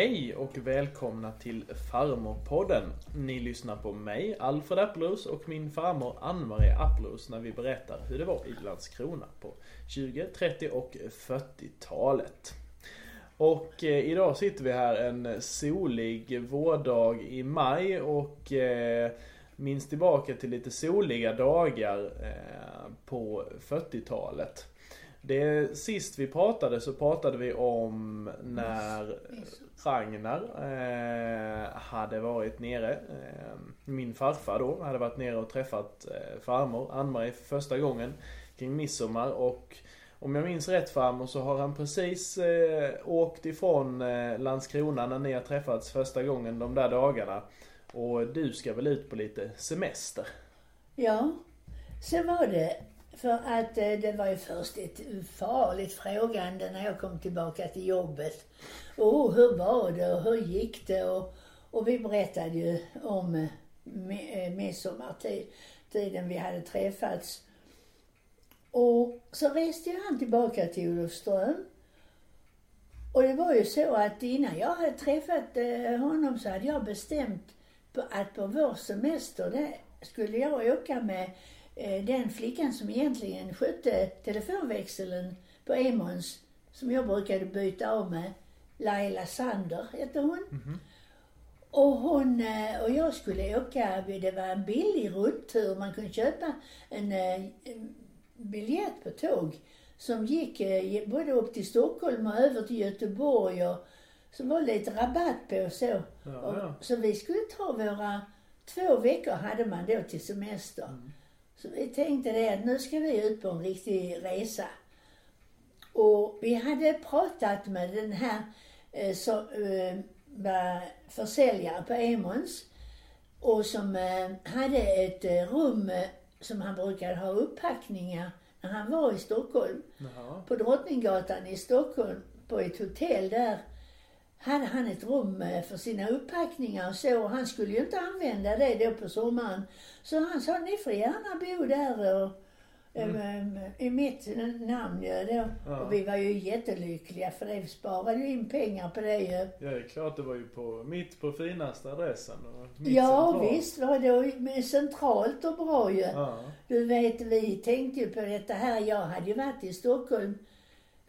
Hej och välkomna till Farmorpodden. Ni lyssnar på mig, Alfred Appelros och min farmor Ann-Marie Appelros när vi berättar hur det var i Landskrona på 20, 30 och 40-talet. Och eh, idag sitter vi här en solig vårdag i maj och eh, minns tillbaka till lite soliga dagar eh, på 40-talet. Det, sist vi pratade så pratade vi om när Ragnar eh, hade varit nere. Eh, min farfar då hade varit nere och träffat eh, farmor Ann-Marie för första gången kring midsommar och om jag minns rätt farmor så har han precis eh, åkt ifrån eh, Landskrona när ni har träffats första gången de där dagarna. Och du ska väl ut på lite semester? Ja, sen var det. För att eh, det var ju först ett farligt frågande när jag kom tillbaka till jobbet. Och hur var det och hur gick det? Och, och vi berättade ju om eh, eh, midsommartiden vi hade träffats. Och så reste ju han tillbaka till Olofström. Och det var ju så att innan jag hade träffat honom så hade jag bestämt att på vår semester det skulle jag åka med den flickan som egentligen skötte telefonväxeln på Emons, som jag brukade byta av med. Laila Sander hette hon. Och hon eh, och jag skulle åka, det var en billig rundtur, man kunde köpa en, eh, en biljett på tåg som gick eh, både upp till Stockholm och över till Göteborg och som var lite rabatt på så. Ja, Och, ja. så vi skulle ta våra, två veckor hade man då till semester. Så vi tänkte det att nu ska vi ut på en riktig resa. Och vi hade pratat med den här eh, som eh, var försäljare på Emons och som eh, hade ett eh, rum eh, som han brukade ha upppackningar när han var i Stockholm. Jaha. På Drottninggatan i Stockholm, på ett hotell där, hade han ett rum eh, för sina upppackningar och så. Han skulle ju inte använda det då på sommaren. Så han sa, ni får gärna bo där och, eh, i mitt namn ju då. Ja. Och vi var ju jättelyckliga för det. Sparade ju in pengar på det ju. Ja, det är klart det var ju på, mitt på finaste adressen. Och mitt Ja, centralt. visst var det centralt och bra ju. Ja. Du vet, vi tänkte ju på detta här. Jag hade ju varit i Stockholm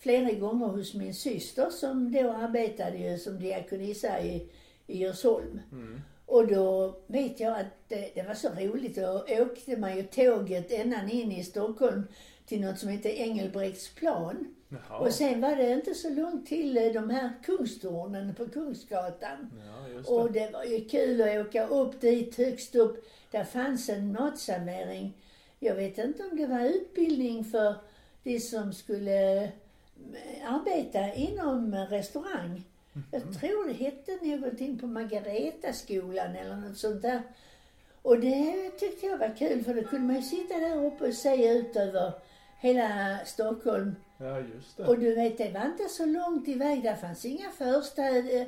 flera gånger hos min syster som då arbetade ju som diakonissa i, i Djursholm. Mm. Och då vet jag att det, det var så roligt. Då åkte man ju tåget ända in i Stockholm till något som heter Engelbrektsplan. Jaha. Och sen var det inte så långt till eh, de här kungstornen på Kungsgatan. Ja, det. Och det var ju kul att åka upp dit högst upp. Där fanns en matservering. Jag vet inte om det var utbildning för de som skulle arbeta inom restaurang. Jag tror det hette någonting på Margaretaskolan eller något sånt där. Och det tyckte jag var kul för då kunde man ju sitta där uppe och se ut över hela Stockholm. Ja, just det. Och du vet, det var inte så långt iväg. Där fanns inga förstäder,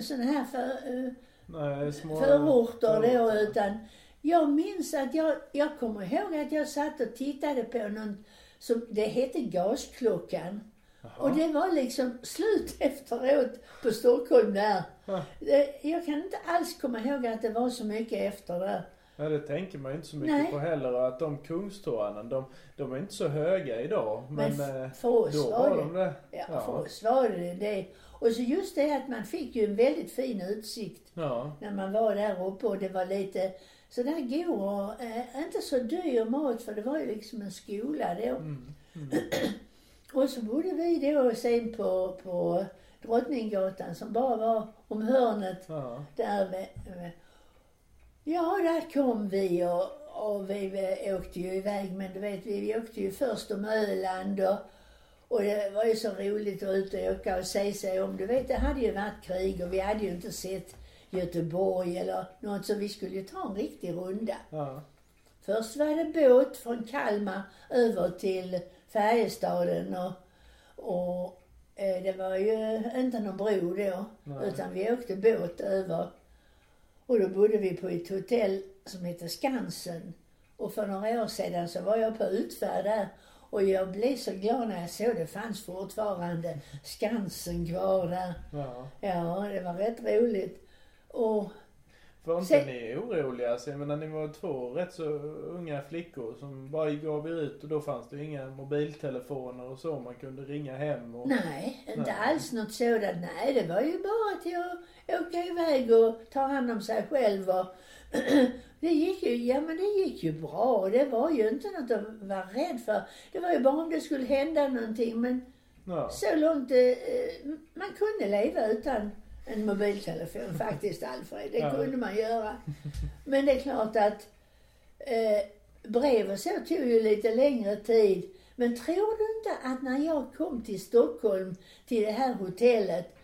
sådana här för, eh, Nej, små... förorter då, utan jag minns att jag, jag kommer ihåg att jag satt och tittade på någon som, det hette Gasklockan. Jaha. Och det var liksom slut efteråt på Stockholm där. Ja. Det, jag kan inte alls komma ihåg att det var så mycket efter där. Ja, det tänker man ju inte så mycket Nej. på heller. Att de kungstornen, de, de är inte så höga idag. Men, Men eh, för oss då var var det- de det. Ja, för oss var det det. Och så just det att man fick ju en väldigt fin utsikt Ja. när man var där uppe och det var lite sådär god och eh, inte så dyr mat för det var ju liksom en skola då. Mm. Och så bodde vi då sen på, på Drottninggatan som bara var om hörnet Ja. där med, med Ja, där kom vi och, och vi åkte ju iväg men du vet vi, vi åkte ju först om Öland och, och det var ju så roligt att ut och åka och se sig om. Du vet det hade ju varit krig och vi hade ju inte sett Göteborg eller något så vi skulle ju ta en riktig runda. Ja. Först var det båt från Kalmar över till Färjestaden och, och eh, det var ju inte någon bro då, Nej. utan vi åkte båt över. Och då bodde vi på ett hotell som heter Skansen. Och för några år sedan så var jag på utfärd där Och jag blev så glad när jag såg det fanns fortfarande Skansen kvar där. Ja. Ja, det var rätt roligt. Och Var inte Sen- ni oroliga? Så jag menar, ni var två rätt så unga flickor som bara gav er ut och då fanns det ju inga mobiltelefoner och så man kunde ringa hem och... nej, inte Nej. alls något sådant. Nej, det var ju bara till att åka iväg och ta hand om sig själv. Och det gick ju, ja men det gick ju bra. Och det var ju inte något att vara rädd för. Det var ju bara om det skulle hända någonting. Men Ja. så långt eh, man kunde leva utan en mobiltelefon faktiskt, Alfred. Det kunde man göra. Men det är klart att eh, brev och så tog ju lite längre tid. Men tror du inte att när jag kom till Stockholm, till det här hotellet,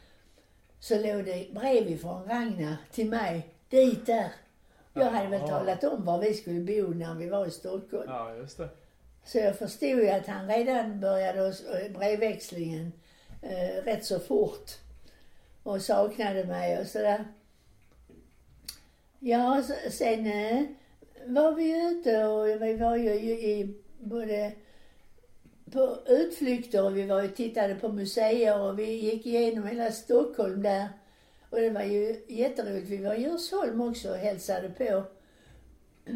så låg det brev ifrån Ragnar till mig, dit där. Jag hade väl talat om var vi skulle bo när vi var i Stockholm. Ja, just det. Så jag förstod ju att han redan började eh, brevväxlingen eh, rätt så fort. Och saknade mig och sådär. Ja, sen eh, var vi ute och vi var ju i, både på utflykter och vi var ju tittade på museer och vi gick igenom hela Stockholm där. Och det var ju jätteroligt. Vi var i Djursholm också och hälsade på.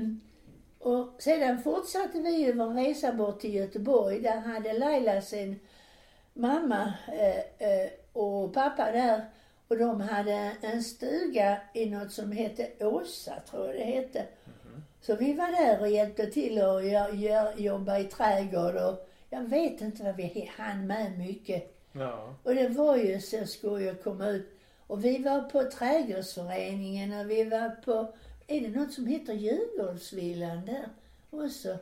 Och sedan fortsatte vi ju vår resa bort till Göteborg. Där hade Laila sin mamma eh, eh, och pappa där. Och de hade en stuga i något som hette Åsa, tror jag det hette. Så vi var där och hjälpte till att gö- gö- jobba i trädgård och jag vet inte vad vi hann med mycket. Ja. Och det var ju så skoj att komma ut. Och vi var på trädgårdsföreningen och vi var på, är det något som heter Djurgårdsvillan där också?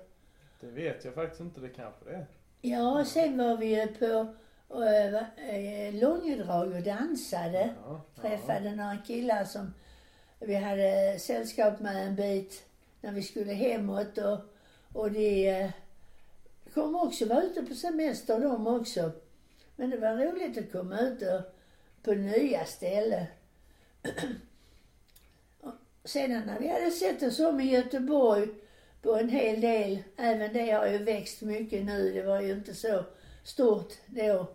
Det vet jag faktiskt inte. Det kanske det är. Ja, och sen var vi ju på äh, va- eh, Långedrag och dansade. Ja. Träffade några killar som vi hade sällskap med en bit när vi skulle hemåt och, och de eh, kom också vara ute på semester de också. Men det var roligt att komma ut och, på nya ställen. Och Sedan när vi hade sett oss om i Göteborg på en hel del, även det har ju växt mycket nu, det var ju inte så stort då.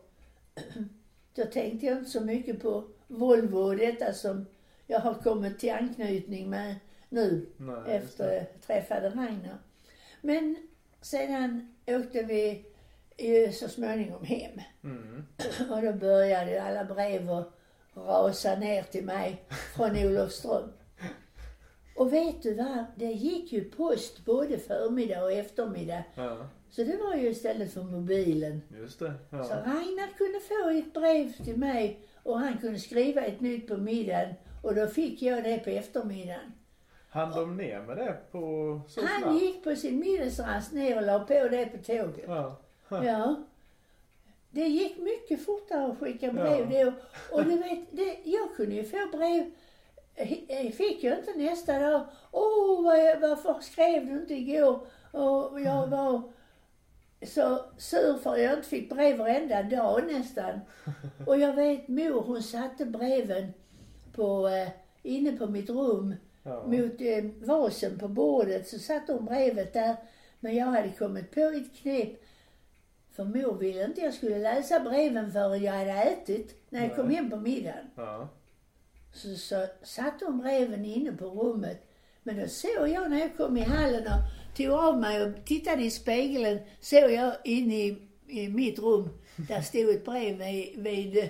Då tänkte jag inte så mycket på Volvo och detta som jag har kommit till anknytning med nu Nej, efter jag träffade Ragnar. Men sedan åkte vi ju så småningom hem. Mm. Och då började ju alla brev att rasa ner till mig från Olofström. Och vet du vad? Det gick ju post både förmiddag och eftermiddag. Ja, Så det var ju istället för mobilen. just det. Så Ja. Ragnar kunde få ett brev till mig och han kunde skriva ett nytt på middagen och då fick jag det på eftermiddagen. Han de ner med det på så Han snabbt? gick på sin middagsrast ner och la på det på tåget. Ja. Ja. Det gick mycket fortare att skicka brev då. Och du vet, det, jag kunde ju få brev, eh, fick jag inte nästa dag. Åh, vad jag, varför skrev du inte igår? Och jag var så sur för jag inte fick brev varenda dag nästan. Och jag vet mor, hon satte breven på, eh, inne på mitt rum Ja. mot eh, vasen på bordet så satte hon brevet där. Men jag hade kommit på ett knep. För mor ville inte jag skulle läsa breven förrän jag hade ätit. När jag kom Nej. hem på middagen. Ja. Så, så satte hon breven inne på rummet. Men då såg jag när jag kom i hallen och tog av mig och tittade i spegeln. Såg jag inne i, i mitt rum. Där stod ett brev vid,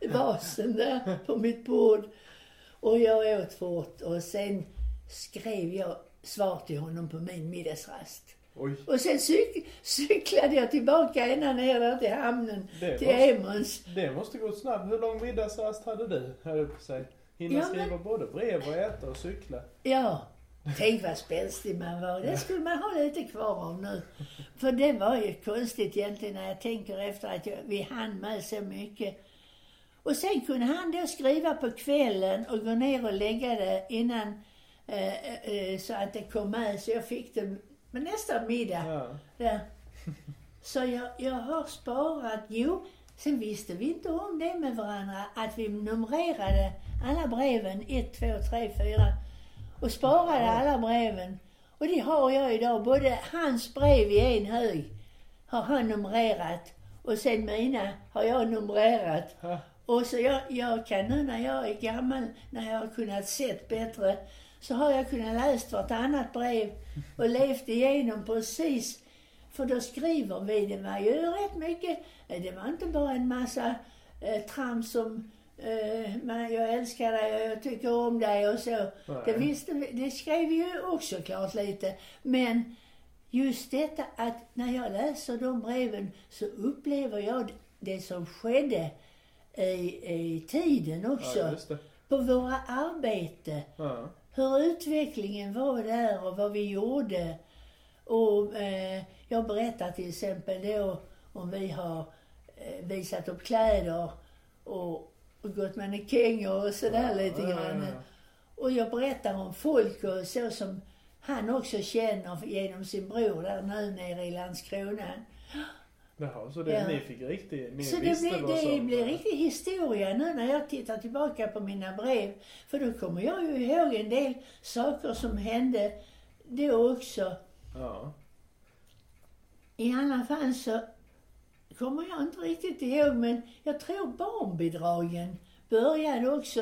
vid vasen där på mitt bord. Och jag åt fort och sen skrev jag svar till honom på min middagsrast. Oj. Och sen cyk, cyklade jag tillbaka ända ner där till hamnen, Det till Emons. Det måste gått snabbt. Hur lång middagsrast hade du? Höll på säga. Hinna Ja, men- skriva både brev och äta och cykla. Ja, tänk vad spänstig man var. Det skulle man ha lite kvar av nu. För det var ju konstigt egentligen när jag tänker efter att jag, vi hann med så mycket. Och sen kunde han då skriva på kvällen och gå ner och lägga det innan eh, eh, så att det kom med. Så jag fick det med nästa middag. Ja. Så jag, jag har sparat, jo, sen visste vi inte om det med varandra, att vi numrerade alla breven, 1, 2, 3, 4 och sparade alla breven. Och det har jag idag, både hans brev i en hög har han numrerat och sen mina har jag numrerat. Ja. Och så jag, jag kan nu när jag är gammal, när jag har kunnat sett bättre, så har jag kunnat läst vartannat brev och levt igenom precis. För då skriver vi, det var ju rätt mycket, det var inte bara en massa eh, trams som men jag älskar dig och jag tycker om dig och så. Nej. Det visste vi, det skrev ju också klart lite. Men just detta att när jag läser de breven så upplever jag det som skedde i, i tiden också. Ja, på våra arbete. Ja. Hur utvecklingen var där och vad vi gjorde. Och eh, jag berättar till exempel då om vi har eh, visat upp kläder och, och gått mannekänger och sådär lite Ja, ja, grann. ja. Och jag berättar om folk och så som han också känner genom sin bror där nu nere i Landskrona. Jaha, så det, Ja. ni fick riktigt, ni Så det blir, det som... blir riktig historia nu när jag tittar tillbaka på mina brev. För då kommer jag ju ihåg en del saker som hände då också. Ja. I alla fall så kommer jag inte riktigt ihåg, men jag tror barnbidragen började också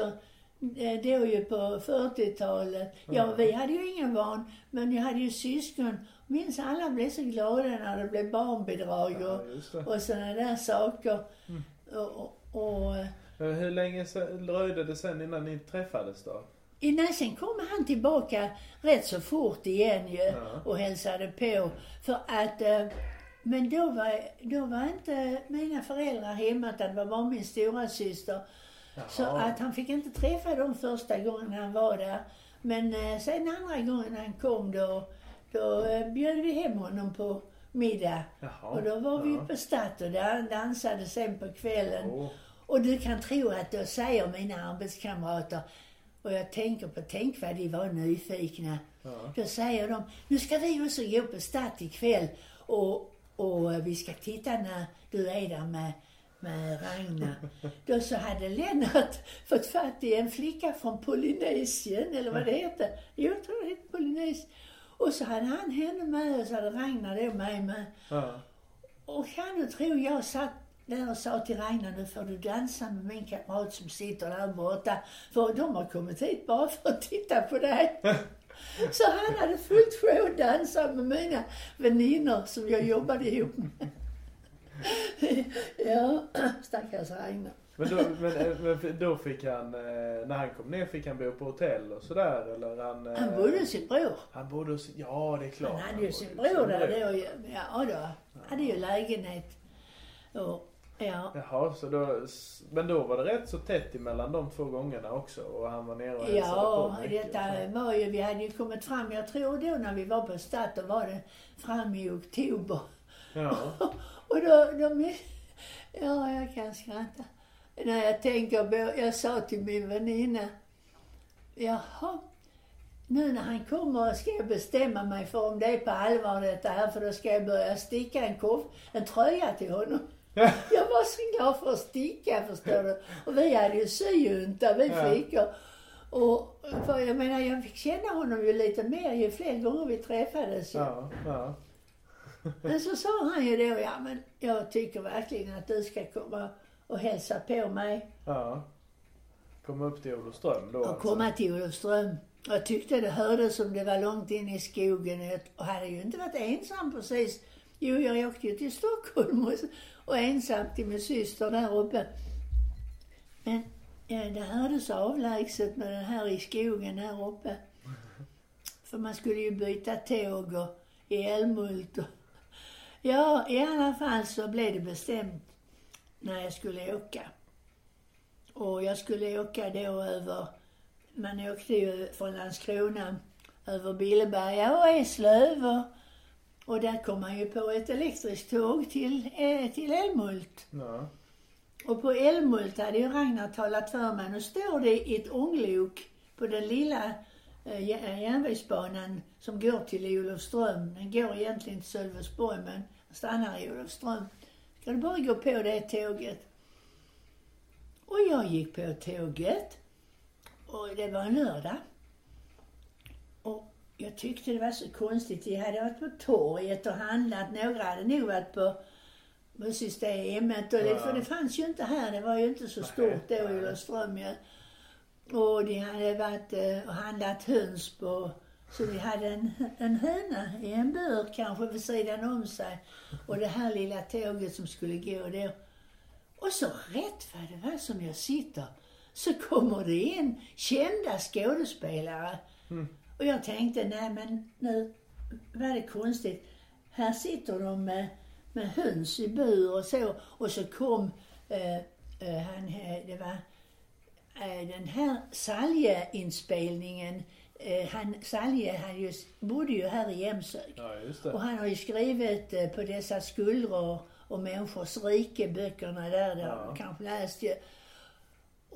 eh, då ju på 40-talet. Ja, Ja. vi hade ju inga barn, men jag hade ju syskon. Minns alla blev så glada när det blev barnbidrag ja, och, det. och sådana där saker. Mm. Och, och, eh, Men hur länge dröjde det sen innan ni träffades då? innan sen kom han tillbaka rätt så fort igen ju Ja. och hälsade på. För att, eh, men då var, då var inte mina föräldrar hemma utan det var bara min stora syster. Så Jaha. att han fick inte träffa dem första gången han var där. Men eh, sen andra gången han kom då, då eh, bjöd vi hem honom på middag. Jaha. Och då var vi ja. på Statt och dan- dansade sen på kvällen. Åh. Och du kan tro att då säger mina arbetskamrater, och jag tänker på, tänk vad de var nyfikna. Ja. Då säger de, nu ska vi också gå på Statt ikväll och, och vi ska titta när du är där med, med Ragnar. Då så hade Lennart fått fatt i en flicka från Polynesien, eller vad det heter. Jo, jag tror det heter Polynesien. Och så hade han henne med och så hade Ragnar då mig med. Ja. Och kan du tro, jag satt där och sa till Ragnar, nu får du dansa med min kamrat som sitter där borta. För de har kommit hit bara för att titta på dig. Så han hade fullt sjå att dansa med mina väninnor som jag jobbade ihop med. Ja, stackars Ragnar. Men, då, men, eh, men då fick han, eh, när han kom ner fick han bo på hotell och sådär eller han... eh, Han bodde hos sin bror. Han bodde hos, ja det är klart. Han hade ju sin bror där då. Ja då. Hade ju lägenhet. Och, ja. Jaha, så då, men då var det rätt så tätt emellan de två gångerna också och han var nere och Ja, på mycket. detta var ju, vi hade ju kommit fram, jag tror då när vi var på Stadt, då var det fram i oktober. Ja, Och då, de, ja jag kan skratta. När jag tänker på, jag sa till min väninna, jaha, nu när han kommer ska jag bestämma mig för om det är på allvar detta här, för då ska jag börja sticka en koff, en tröja till honom. Ja. Jag var så glad för att sticka, förstår du. Och vi hade ju syjunta, vi Ja. flickor. Och för jag menar, jag fick känna honom ju lite mer ju fler gånger vi träffades. ju. ja, ja. Men så sa han ju då, ja men jag tycker verkligen att du ska komma och hälsa på mig ja. Kom upp till Olofström då och alltså. komma till Olofström. Jag tyckte det hördes som det var långt in i skogen och hade ju inte varit ensam precis. Jo, jag åkte ju till Stockholm och, och ensam till min syster där uppe. Men ja, det hördes avlägset med den här i skogen här uppe. För man skulle ju byta tåg och i Älmhult och... Ja, i alla fall så blev det bestämt när jag skulle åka. Och jag skulle åka då över, man åkte ju från Landskrona över Billeberga och Eslöv och, och där kom man ju på ett elektriskt tåg till, eh, till Älmhult. Ja. Och på Älmhult hade ju Ragnar talat för mig, nu står det ett ånglok på den lilla eh, jä- järnvägsbanan som går till Olofström. Den går egentligen till Sölvesborg men stannar i Olofström. Ska du bara gå på det tåget? Och jag gick på tåget. Och det var en lördag. Och jag tyckte det var så konstigt. Vi hade varit på torget och handlat. Några hade nog varit på, på systemet. Och det, Ja. För det fanns ju inte här. Det var ju inte så stort då i. Olofström ju. Och de hade varit eh, och handlat höns på så vi hade en, en höna i en bur kanske vid sidan om sig. Och det här lilla tåget som skulle gå då. Och så rätt vad det var som jag sitter så kommer det in kända skådespelare. Och jag tänkte, nej men nu var det konstigt. Här sitter de med, med höns i bur och så. Och så kom eh, eh, han, det var eh, den här Salje-inspelningen. Eh, han, Salje han just, bodde ju här i Jämshög. Ja, just Och det. han har ju skrivit eh, på dessa skuldror och människors rike, böckerna där, där ja. kanske läst ju.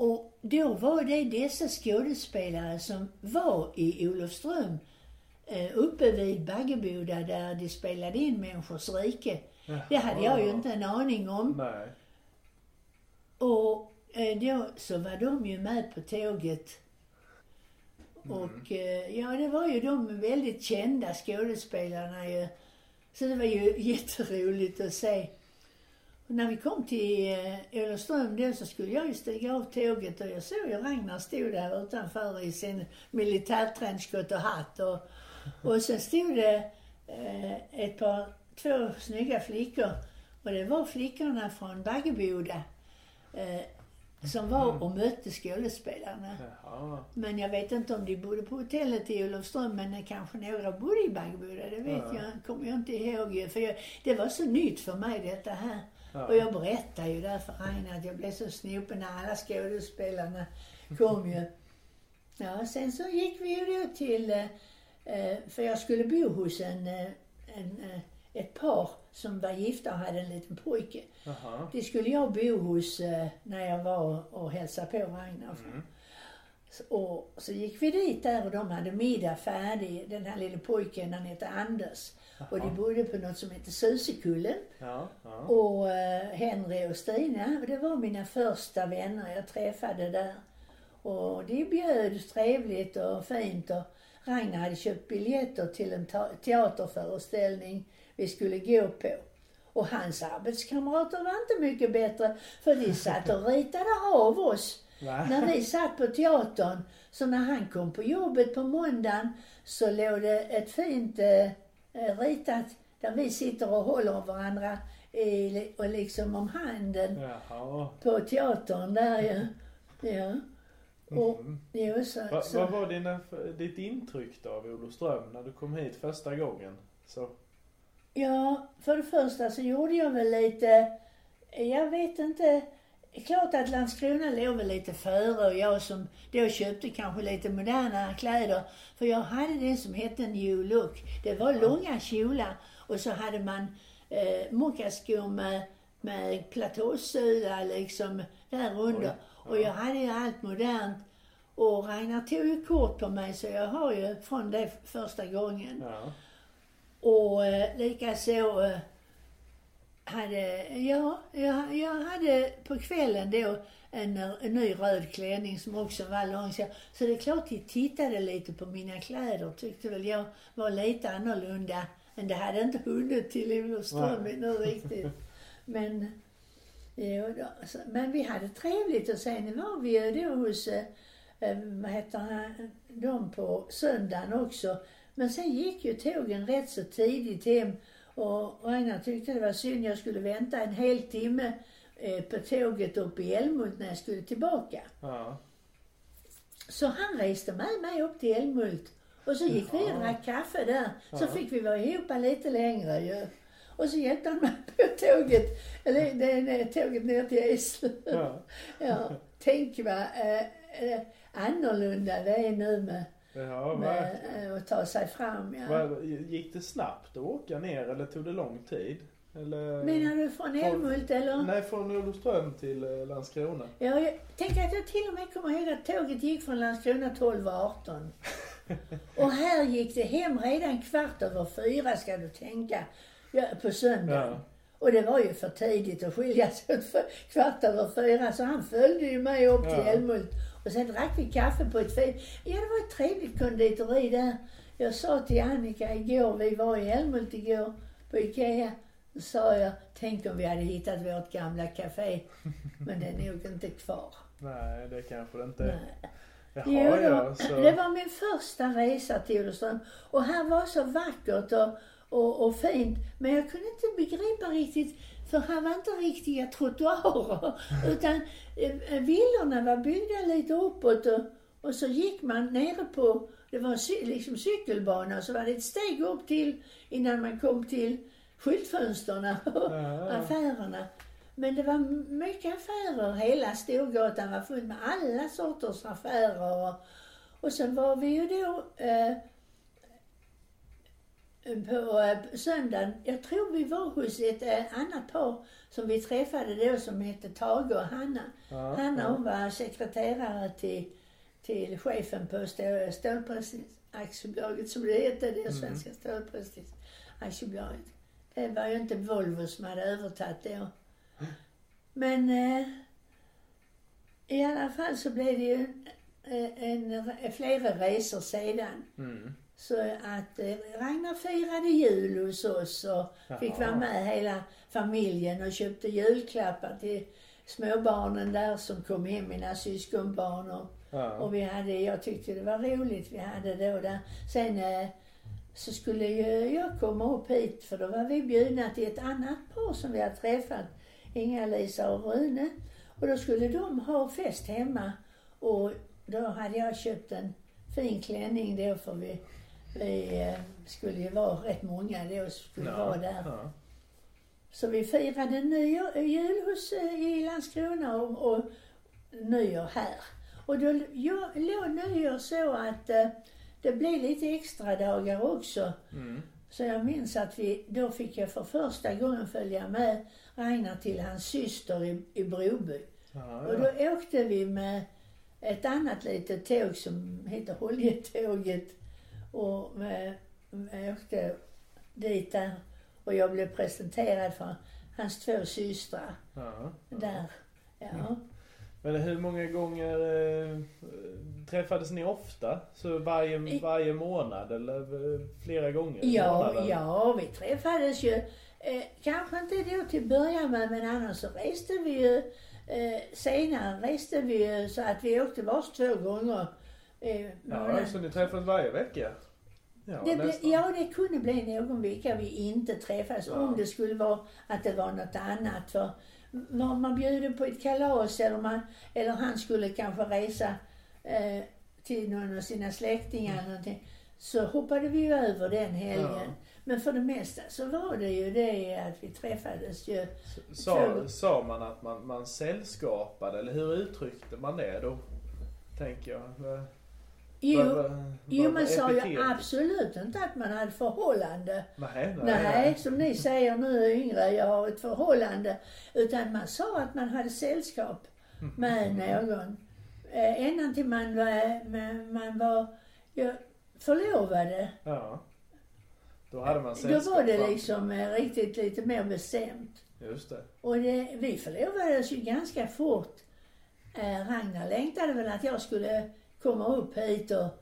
Och då var det dessa skådespelare som var i Olofström, eh, uppe vid Baggeboda där de spelade in Människors rike. Det hade jag ju inte en aning om. Nej. Och eh, då så var de ju med på tåget. Och eh, ja, det var ju de väldigt kända skådespelarna ju. Så det var ju jätteroligt att se. Och när vi kom till eh, Olofström då så skulle jag ju stiga av tåget och jag såg ju Ragnar stod där utanför i sin militärtrenchcoat och hatt. Och, och så stod det eh, ett par, två snygga flickor. Och det var flickorna från Baggeboda. Eh, som var och mötte skådespelarna. Jaha. Men jag vet inte om de bodde på hotellet i Olofström, men kanske några bodde i Baggeboda. Det vet Ja. jag, kommer jag inte ihåg. För jag, det var så nytt för mig detta här. Ja. Och jag berättade ju där för Rainer att jag blev så snopen när alla skådespelarna kom ju. Ja, sen så gick vi ju då till, eh, eh, för jag skulle bo hos en, eh, en, ett par som var gifta och hade en liten pojke. Jaha. Det skulle jag bo hos eh, när jag var och hälsade på Ragnar. Mm. Och så gick vi dit där och de hade middag färdig. Den här lille pojken, han hette Anders. Och de bodde på något som heter Susekullen. Ja, ja. Och eh, Henry och Stina, och det var mina första vänner jag träffade där. Och de bjöd trevligt och fint och Ragnar hade köpt biljetter till en teaterföreställning vi skulle gå på. Och hans arbetskamrater var inte mycket bättre för de satt och ritade av oss Va? när vi satt på teatern. Så när han kom på jobbet på måndagen så låg det ett fint eh, ritat där vi sitter och håller varandra i, och liksom om handen Jaha. på teatern där ju. Ja. Och, Mhm. jo, så, Va, så. vad var dina, ditt intryck då av Olofström när du kom hit första gången? Så, Ja, för det första så gjorde jag väl lite, jag vet inte, klart att Landskrona låg väl lite före och jag som då köpte kanske lite moderna kläder. För jag hade det som hette new look. Det var långa kjolar och så hade man eh, mockaskor med, med platåsula liksom där under. Oj, Och jag hade ju allt modernt. Och Ragnar tog ju kort på mig så jag har ju från det första gången. ja. Och eh, likaså eh, hade, ja, jag, jag hade på kvällen då en, en ny röd klänning som också var lång. Så, så det är klart de tittade lite på mina kläder tyckte väl jag var lite annorlunda. Men det hade inte hunnit till Olofström nu riktigt. Men, jo, då, så, men vi hade trevligt och sen var vi ju då hos, eh, eh, vad heter han, de på söndagen också. Men sen gick ju tågen rätt så tidigt hem och Ragnar tyckte det var synd jag skulle vänta en hel timme eh, på tåget upp i Älmhult när jag skulle tillbaka. Ja. Så han reste med mig upp till Älmhult. Och så gick vi och drack kaffe där. Så Ja. fick vi vara ihop lite längre ju. Och så hjälpte han mig på tåget, eller det, det, tåget ner till Eslöv. Ja. Ja, tänk vad eh, eh, annorlunda det är nu med, Ja, med verkligen. eh, ta sig fram. Ja. Gick det snabbt att åka ner eller tog det lång tid? Eller? Menar du från Älmhult eller? Nej, från Olofström till eh, Landskrona. Ja, jag tänker att jag till och med kommer ihåg att tåget gick från Landskrona 12.18. Och här gick det hem redan kvart över fyra ska du tänka, ja, på söndagen. Ja. Och det var ju för tidigt att skiljas åt för kvart över fyra så han följde ju mig upp till Ja. Och sen drack vi kaffe på ett fint, ja det var ett trevligt konditori där Jag sa till Annika igår, vi var i Älmhult igår på IKEA. Då sa jag, tänk om vi hade hittat vårt gamla café. Men det är nog inte kvar. Nej, det kanske det inte är. Nej. Jaha, Jo, det ja. Så... det var min första resa till Olofström. Och här var så vackert och, och, och fint. Men jag kunde inte begripa riktigt, för här var inte riktiga trottoarer. Utan eh, villorna var byggda lite uppåt och, och så gick man nere på, det var liksom cykelbana, så var det ett steg upp till innan man kom till skyltfönsterna och Ja. affärerna. Men det var mycket affärer. Hela Storgatan var full med alla sorters affärer. Och, och sen var vi ju då eh, på eh, söndagen, jag tror vi var hos ett eh, annat par som vi träffade då som hette Tage och Hanna. Ja, Hanna ja. hon var sekreterare till, till chefen på Stå- Stålpressningsaktiebolaget som det hette, det Svenska Stålpressningsaktiebolaget. Det var ju inte Volvo som hade övertagit det. Men eh, i alla fall så blev det ju en, en, flera resor sedan. Mm. Så att eh, Ragnar firade jul hos oss och fick vara med hela familjen och köpte julklappar till småbarnen där som kom hem, mina syskonbarn. Och, Ja. och vi hade, jag tyckte det var roligt vi hade då där. Sen eh, så skulle ju jag komma upp hit för då var vi bjudna till ett annat par som vi hade träffat, Inga-Lisa och Rune. Och då skulle de ha fest hemma och då hade jag köpt en fin klänning då för vi, vi eh, skulle ju vara rätt många då som skulle vara där. Ja. Så vi firade nyår, jul hos, eh, i Landskrona och, och nyår här. Och då jag, låg nyår så att eh, det blev lite extra dagar också. Mm. Så jag minns att vi, då fick jag för första gången följa med Ragnar till hans syster i, i Broby. Ja, Och ja. då åkte vi med ett annat litet tåg som heter Holjetåget. Och med, åkte dit där. Och jag blev presenterad för hans två systrar Ja. där. Ja. Men hur många gånger eh, träffades ni ofta? Så varje, varje månad eller eh, flera gånger Ja, månaden? ja, vi träffades ju. Eh, kanske inte då till början med, men annars så reste vi ju. Eh, senare reste vi ju så att vi åkte vars två gånger. Eh, Ja, så ni träffades varje vecka? Ja, Det ble, ja, det kunde bli någon vecka vi inte träffades. Ja. Om det skulle vara att det var något annat. För var man bjuden på ett kalas eller, man, eller han skulle kanske resa eh, till någon av sina släktingar eller någonting. Så hoppade vi ju över den helgen. Ja. Men för det mesta så var det ju det att vi träffades ju. Sa, sa man att man, man sällskapade eller hur uttryckte man det då? Tänker jag. Jo, vad- vad- jo man sa ju absolut inte att man hade förhållande. Nej, nej, Nej, som ni säger nu yngre, jag har ett förhållande. Utan man sa att man hade sällskap med någon. Eh, ända till man var, man, man var ja, förlovade. Ja. Då hade man Då sällskap. var det va? liksom eh, riktigt lite mer bestämt. Just det. Och det, vi förlovades ju ganska fort. Eh, Ragnar längtade väl att jag skulle komma upp hit och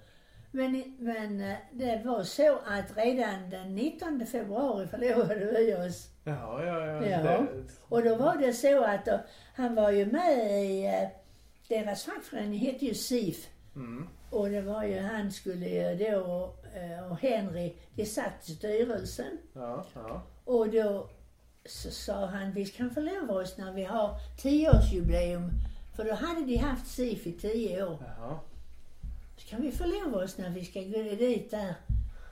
men, men eh, det var så att redan den 19 februari förlovade vi oss. Ja, ja, ja. Ja. Det, Och då var det så att då, han var ju med i, eh, deras fackförening hette ju SIF. mm. Och det var ju, han skulle ju då, eh, och Henry, de satt i styrelsen. Ja, ja. Och då så sa han, vi kan förlova oss när vi har tioårsjubileum. För då hade de haft SIF i tio år. Jaha. Kan vi förlova oss när vi ska gå dit där.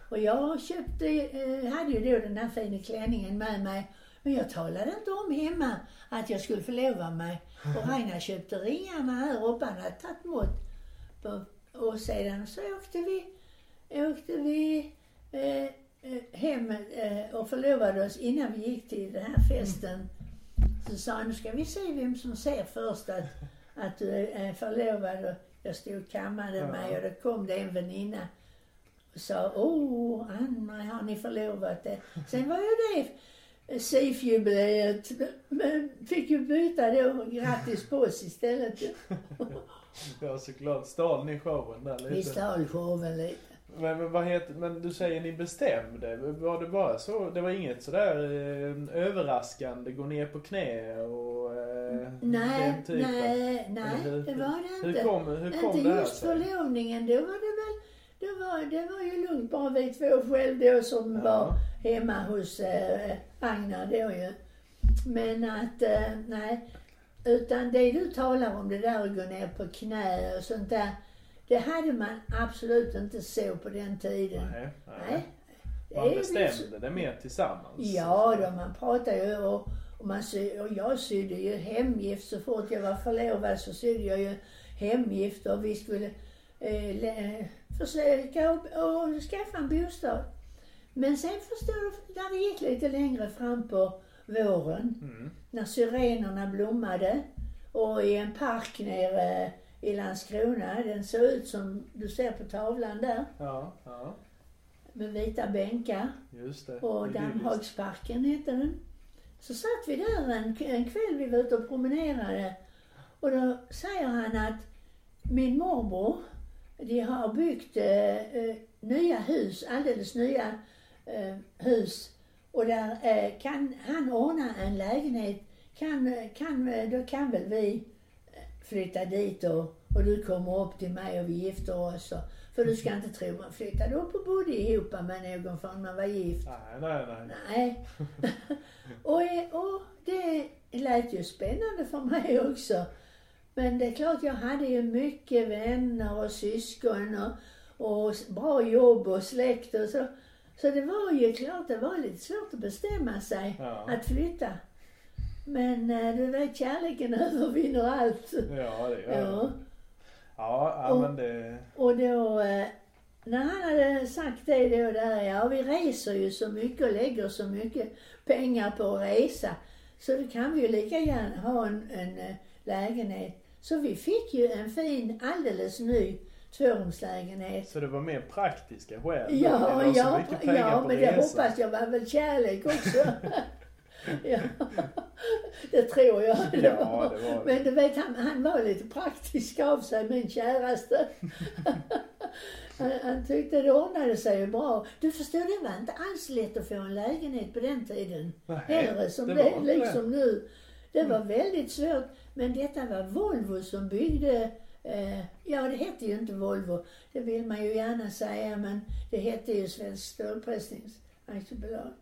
Och jag köpte, eh, hade ju då den här fina klänningen med mig. Men jag talade inte om hemma att jag skulle förlova mig. Och Ragnar köpte ringarna här uppe. Han hade tagit mått. Och sedan så åkte vi, åkte vi eh, eh, hem eh, och förlovade oss innan vi gick till den här festen. Så sa han, nu ska vi se vem som ser först att, att du är förlovad. Jag stod och kammade Ja. mig och då kom det en väninna och sa, åh, Ann-Marie, har ni förlovat det? Sen var ju det SIF-jubileet, fick ju byta då, grattis på oss istället. Ja, såklart. Stal ni showen där lite? Vi stal showen lite. Men, men vad heter, men du säger ni bestämde. Var det bara så? Det var inget sådär eh, överraskande, gå ner på knä och Nej, den typen? nej, nej, hur- det var det Hur inte. kom, hur kom inte det här just förlovningen, då var det väl, då var, det var ju lugnt bara vi två själv då som Ja. var hemma hos eh, Agnar då ju. Men att, eh, nej. Utan det du talar om, det där att gå ner på knä och sånt där. Det hade man absolut inte så på den tiden. Nej, nej. Nej. Man bestämde det mer tillsammans. Ja, då man pratade ju och, och, man sy, och jag sydde ju hemgift så fort jag var förlovad så sydde jag ju hemgift och vi skulle eh, försöka och, och skaffa en bostad. Men sen förstår du, när det gick lite längre fram på våren, Mm. när syrenerna blommade och i en park nere i Landskrona, den såg ut som du ser på tavlan där, Ja, ja. med vita bänkar. Just det. Och. Dammhagsparken hette den. Så satt vi där en, en kväll, vi var ute och promenerade. Och då säger han att min morbror, de har byggt eh, eh nya hus, alldeles nya eh, hus. Och där eh, kan han ordna en lägenhet. Kan, kan, eh, då kan väl vi eh, flytta dit och, och du kommer upp till mig och vi gifter oss. Och, för du ska inte tro man flyttade upp och bodde ihop med någon förrän man var gift. Nej, nej, nej. Nej. och, och det lät ju spännande för mig också. Men det är klart, jag hade ju mycket vänner och syskon och, och bra jobb och släkt och så. Så det var ju klart, det var lite svårt att bestämma sig Ja. att flytta. Men eh, du vet, kärleken övervinner allt. Ja, det gör. Ja. Ja, ja Och- men det... Och då, eh, när han hade sagt det då där, ja vi reser ju så mycket och lägger så mycket pengar på att resa. Så då kan vi ju lika gärna ha en, en eh, lägenhet. Så vi fick ju en fin, alldeles ny tvårumslägenhet. Så det var mer praktiska skäl? Ja, ja, ja men det hoppas jag var väl kärlek också. ja, det tror jag. Ja, det var det. Men du vet, han, han var lite praktisk av sig, min käraste. han, han tyckte det ordnade sig ju bra. Du förstår, det var inte alls lätt att få en lägenhet på den tiden. Nej, Heller som det det, liksom nu. Det var väldigt svårt. Men detta var Volvo som byggde, eh, ja det hette ju inte Volvo, det vill man ju gärna säga, men det hette ju Svensk Stålpressnings aktiebolag.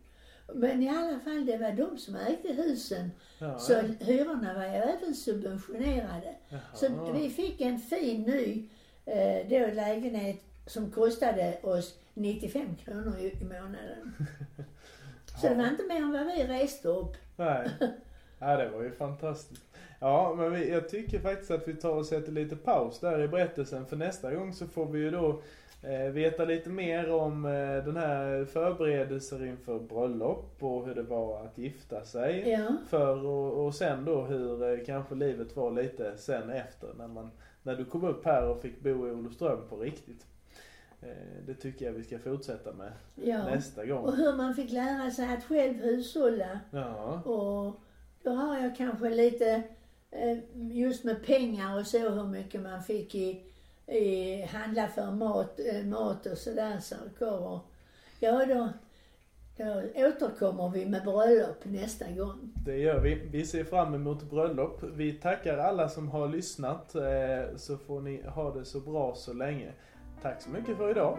Men i alla fall, det var de som ägde husen. Ja, Så hyrorna var ju även subventionerade. Jaha. Så vi fick en fin ny eh, då lägenhet som kostade oss 95 kronor i, i månaden. Så det var inte mer än vad vi reste upp. Nej. Ja, det var ju fantastiskt. Ja, men vi, jag tycker faktiskt att vi tar och sätter lite paus där i berättelsen. För nästa gång så får vi ju då eh, veta lite mer om eh, den här förberedelser inför bröllop och hur det var att gifta sig. Ja. För och, och sen då hur eh, kanske livet var lite sen efter när man när du kom upp här och fick bo i Olofström på riktigt. Det tycker jag vi ska fortsätta med ja. nästa gång. Och hur man fick lära sig att själv hushålla. Ja, Och då har jag kanske lite, just med pengar och så, hur mycket man fick i, Eh, handla för mat, eh, mat och sådär saker. Och, ja, då, då återkommer vi med bröllop nästa gång. det gör vi. Vi ser fram emot bröllop. Vi tackar alla som har lyssnat eh, så får ni ha det så bra så länge. Tack så mycket för idag.